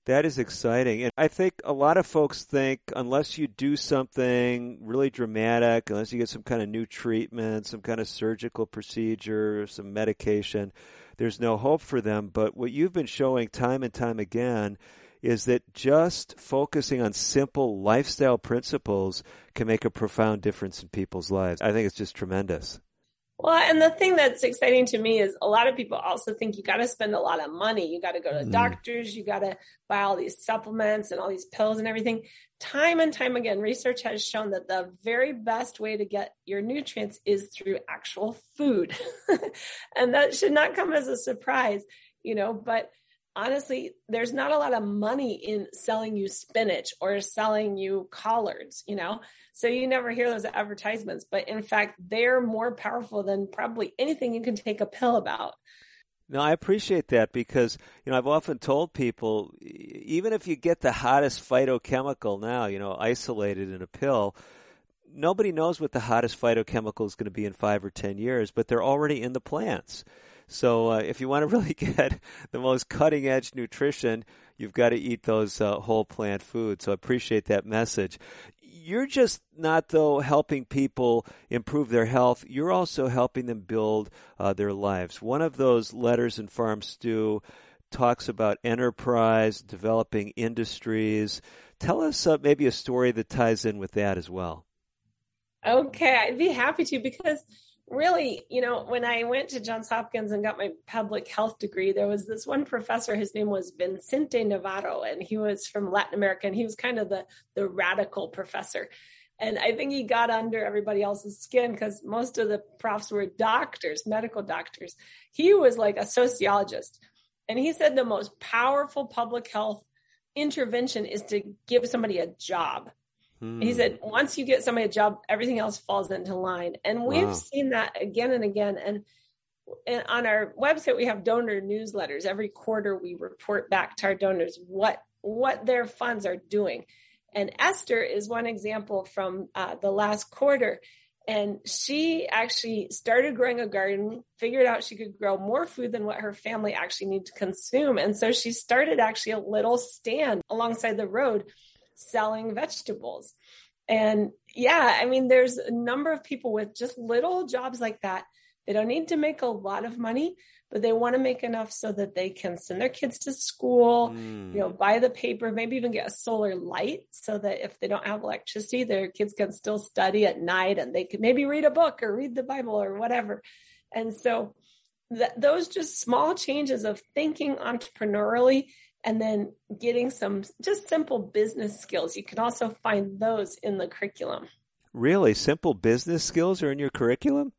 That is exciting. And I think a lot of folks think unless you do something really dramatic, unless you get some kind of new treatment, some kind of surgical procedure, some medication, there's no hope for them. But what you've been showing time and time again is that just focusing on simple lifestyle principles can make a profound difference in people's lives. I think it's just tremendous. Well, and the thing that's exciting to me is a lot of people also think you got to spend a lot of money. You got to go to mm. doctors, you got to buy all these supplements and all these pills and everything. Time and time again, research has shown that the very best way to get your nutrients is through actual food. and that should not come as a surprise, you know, but honestly, there's not a lot of money in selling you spinach or selling you collards, you know? So you never hear those advertisements, but in fact, they're more powerful than probably anything you can take a pill about. No, I appreciate that because, you know, I've often told people, even if you get the hottest phytochemical now, you know, isolated in a pill, nobody knows what the hottest phytochemical is going to be in five or ten years, but they're already in the plants. So uh, if you want to really get the most cutting edge nutrition, you've got to eat those uh, whole plant foods. So I appreciate that message. You're just not though helping people improve their health. You're also helping them build uh, their lives. One of those letters in Farm Stew talks about enterprise, developing industries. Tell us uh, maybe a story that ties in with that as well. Okay, I'd be happy to because really, you know, when I went to Johns Hopkins and got my public health degree, there was this one professor, his name was Vicente Navarro, and he was from Latin America, and he was kind of the, the radical professor. And I think he got under everybody else's skin because most of the profs were doctors, medical doctors. He was like a sociologist. And he said the most powerful public health intervention is to give somebody a job. Hmm. He said, once you get somebody a job, everything else falls into line. And we've wow. seen that again and again. And, and on our website, we have donor newsletters. Every quarter, we report back to our donors what what their funds are doing. And Esther is one example from uh, the last quarter. And she actually started growing a garden, figured out she could grow more food than what her family actually need to consume. And so she started actually a little stand alongside the road selling vegetables. And yeah, I mean, there's a number of people with just little jobs like that. They don't need to make a lot of money, but they want to make enough so that they can send their kids to school, mm. you know, buy the paper, maybe even get a solar light so that if they don't have electricity, their kids can still study at night and they can maybe read a book or read the Bible or whatever. And so that those just small changes of thinking entrepreneurially and then getting some just simple business skills. You can also find those in the curriculum. Really? Simple business skills are in your curriculum?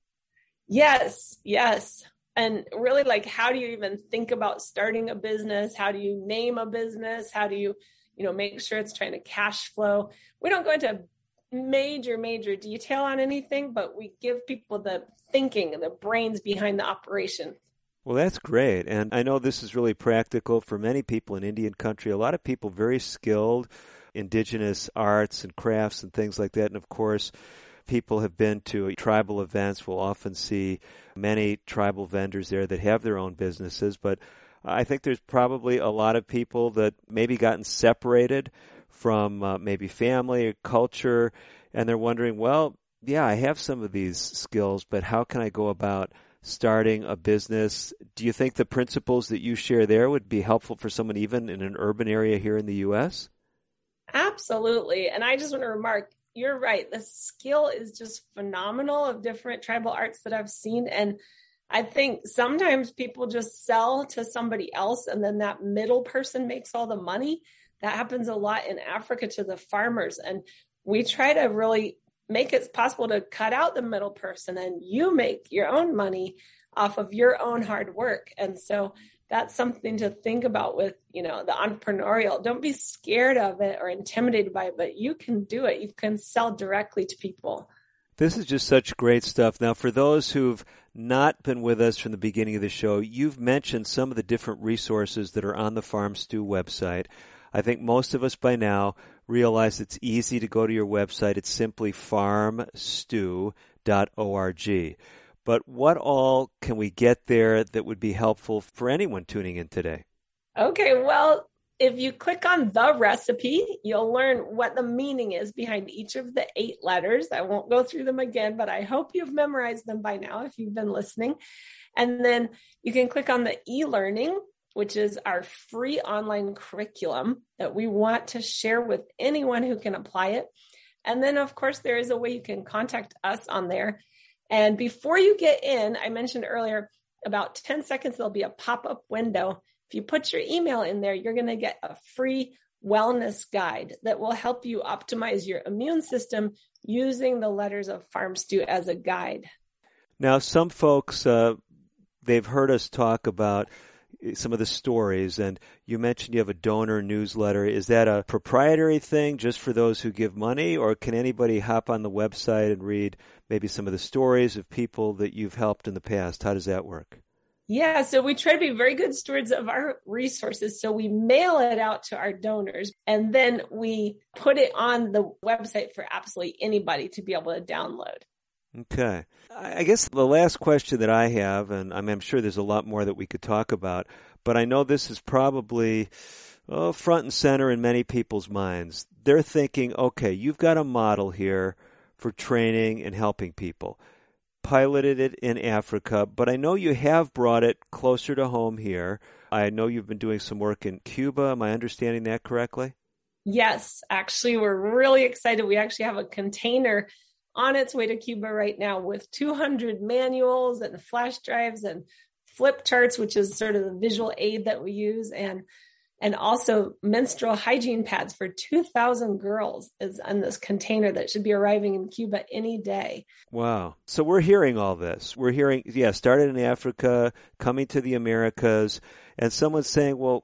Yes, yes. And really, like, how do you even think about starting a business? How do you name a business? How do you, you know, make sure it's trying to cash flow? We don't go into major, major detail on anything, but we give people the thinking and the brains behind the operation. Well, that's great. And I know this is really practical for many people in Indian country. A lot of people very skilled, indigenous arts and crafts and things like that. And of course, people have been to tribal events will often see many tribal vendors there that have their own businesses. But I think there's probably a lot of people that maybe gotten separated from uh, maybe family or culture, and they're wondering, well, yeah, I have some of these skills, but how can I go about starting a business. Do you think the principles that you share there would be helpful for someone even in an urban area here in the U.S.? Absolutely. And I just want to remark, you're right. The skill is just phenomenal of different tribal arts that I've seen. And I think sometimes people just sell to somebody else and then that middle person makes all the money. That happens a lot in Africa to the farmers. And we try to really make it possible to cut out the middle person and you make your own money off of your own hard work. And so that's something to think about with, you know, the entrepreneurial. Don't be scared of it or intimidated by it, but you can do it. You can sell directly to people. This is just such great stuff. Now, for those who've not been with us from the beginning of the show, you've mentioned some of the different resources that are on the Farm Stew website. I think most of us by now realize it's easy to go to your website. It's simply farmstew.org. But what all can we get there that would be helpful for anyone tuning in today? Okay, well, if you click on the recipe, you'll learn what the meaning is behind each of the eight letters. I won't go through them again, but I hope you've memorized them by now if you've been listening. And then you can click on the e learning, which is our free online curriculum that we want to share with anyone who can apply it. And then, of course, there is a way you can contact us on there. And before you get in, I mentioned earlier, about 10 seconds, there'll be a pop up window if you put your email in there, you're going to get a free wellness guide that will help you optimize your immune system using the letters of Farm Stew as a guide. Now, some folks, uh, they've heard us talk about Eh, some of the stories and you mentioned you have a donor newsletter. Is that a proprietary thing just for those who give money or can anybody hop on the website and read maybe some of the stories of people that you've helped in the past? How does that work? Yeah, so we try to be very good stewards of our resources. So we mail it out to our donors and then we put it on the website for absolutely anybody to be able to download. Okay. I guess the last question that I have, and I'm sure there's a lot more that we could talk about, but I know this is probably oh, front and center in many people's minds. They're thinking, okay, you've got a model here for training and helping people piloted it in Africa, but I know you have brought it closer to home here. I know you've been doing some work in Cuba. Am I understanding that correctly? Yes, actually, we're really excited. We actually have a container on its way to Cuba right now with 200 manuals and flash drives and flip charts, which is sort of the visual aid that we use, and and also menstrual hygiene pads for 2,000 girls is in this container that should be arriving in Cuba any day. Wow. So we're hearing all this. We're hearing, yeah, started in Africa, coming to the Americas, and someone's saying, well,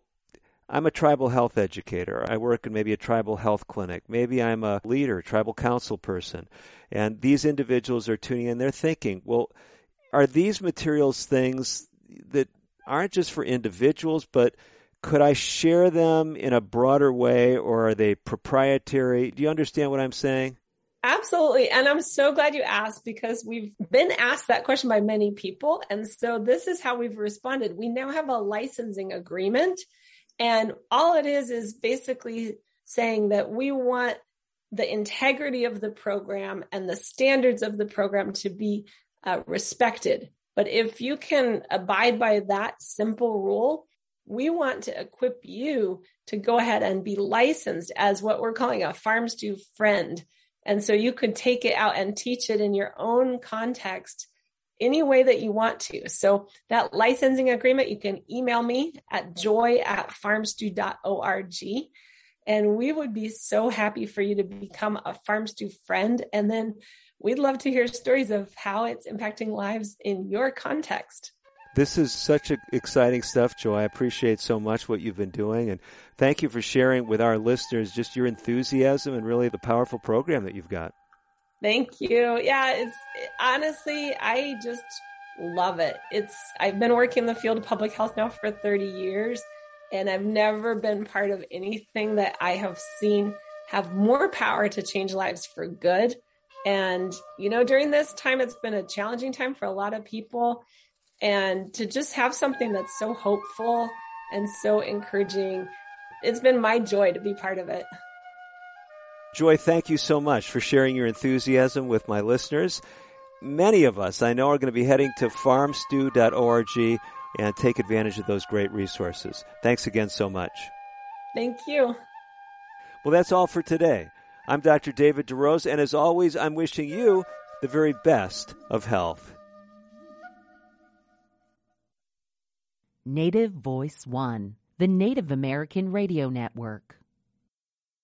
I'm a tribal health educator. I work in maybe a tribal health clinic. Maybe I'm a leader, tribal council person. And these individuals are tuning in. They're thinking, well, are these materials things that aren't just for individuals, but could I share them in a broader way or are they proprietary? Do you understand what I'm saying? Absolutely. And I'm so glad you asked because we've been asked that question by many people. And so this is how we've responded. We now have a licensing agreement. And all it is is basically saying that we want the integrity of the program and the standards of the program to be uh, respected. But if you can abide by that simple rule, we want to equip you to go ahead and be licensed as what we're calling a farm stew friend. And so you could take it out and teach it in your own context any way that you want to. So that licensing agreement, you can email me at joy at farmstew.org. And we would be so happy for you to become a farm stew friend. And then we'd love to hear stories of how it's impacting lives in your context. This is such exciting stuff, Joy. I appreciate so much what you've been doing, and thank you for sharing with our listeners just your enthusiasm and really the powerful program that you've got. Thank you. Yeah, it's honestly, I just love it. It's I've been working in the field of public health now for 30 years, and I've never been part of anything that I have seen have more power to change lives for good. And you know, during this time, it's been a challenging time for a lot of people and to just have something that's so hopeful and so encouraging. It's been my joy to be part of it. Joy, thank you so much for sharing your enthusiasm with my listeners. Many of us, I know, are going to be heading to farmstew.org and take advantage of those great resources. Thanks again so much. Thank you. Well, that's all for today. I'm Dr. David DeRose, and as always, I'm wishing you the very best of health. Native Voice One, the Native American Radio Network.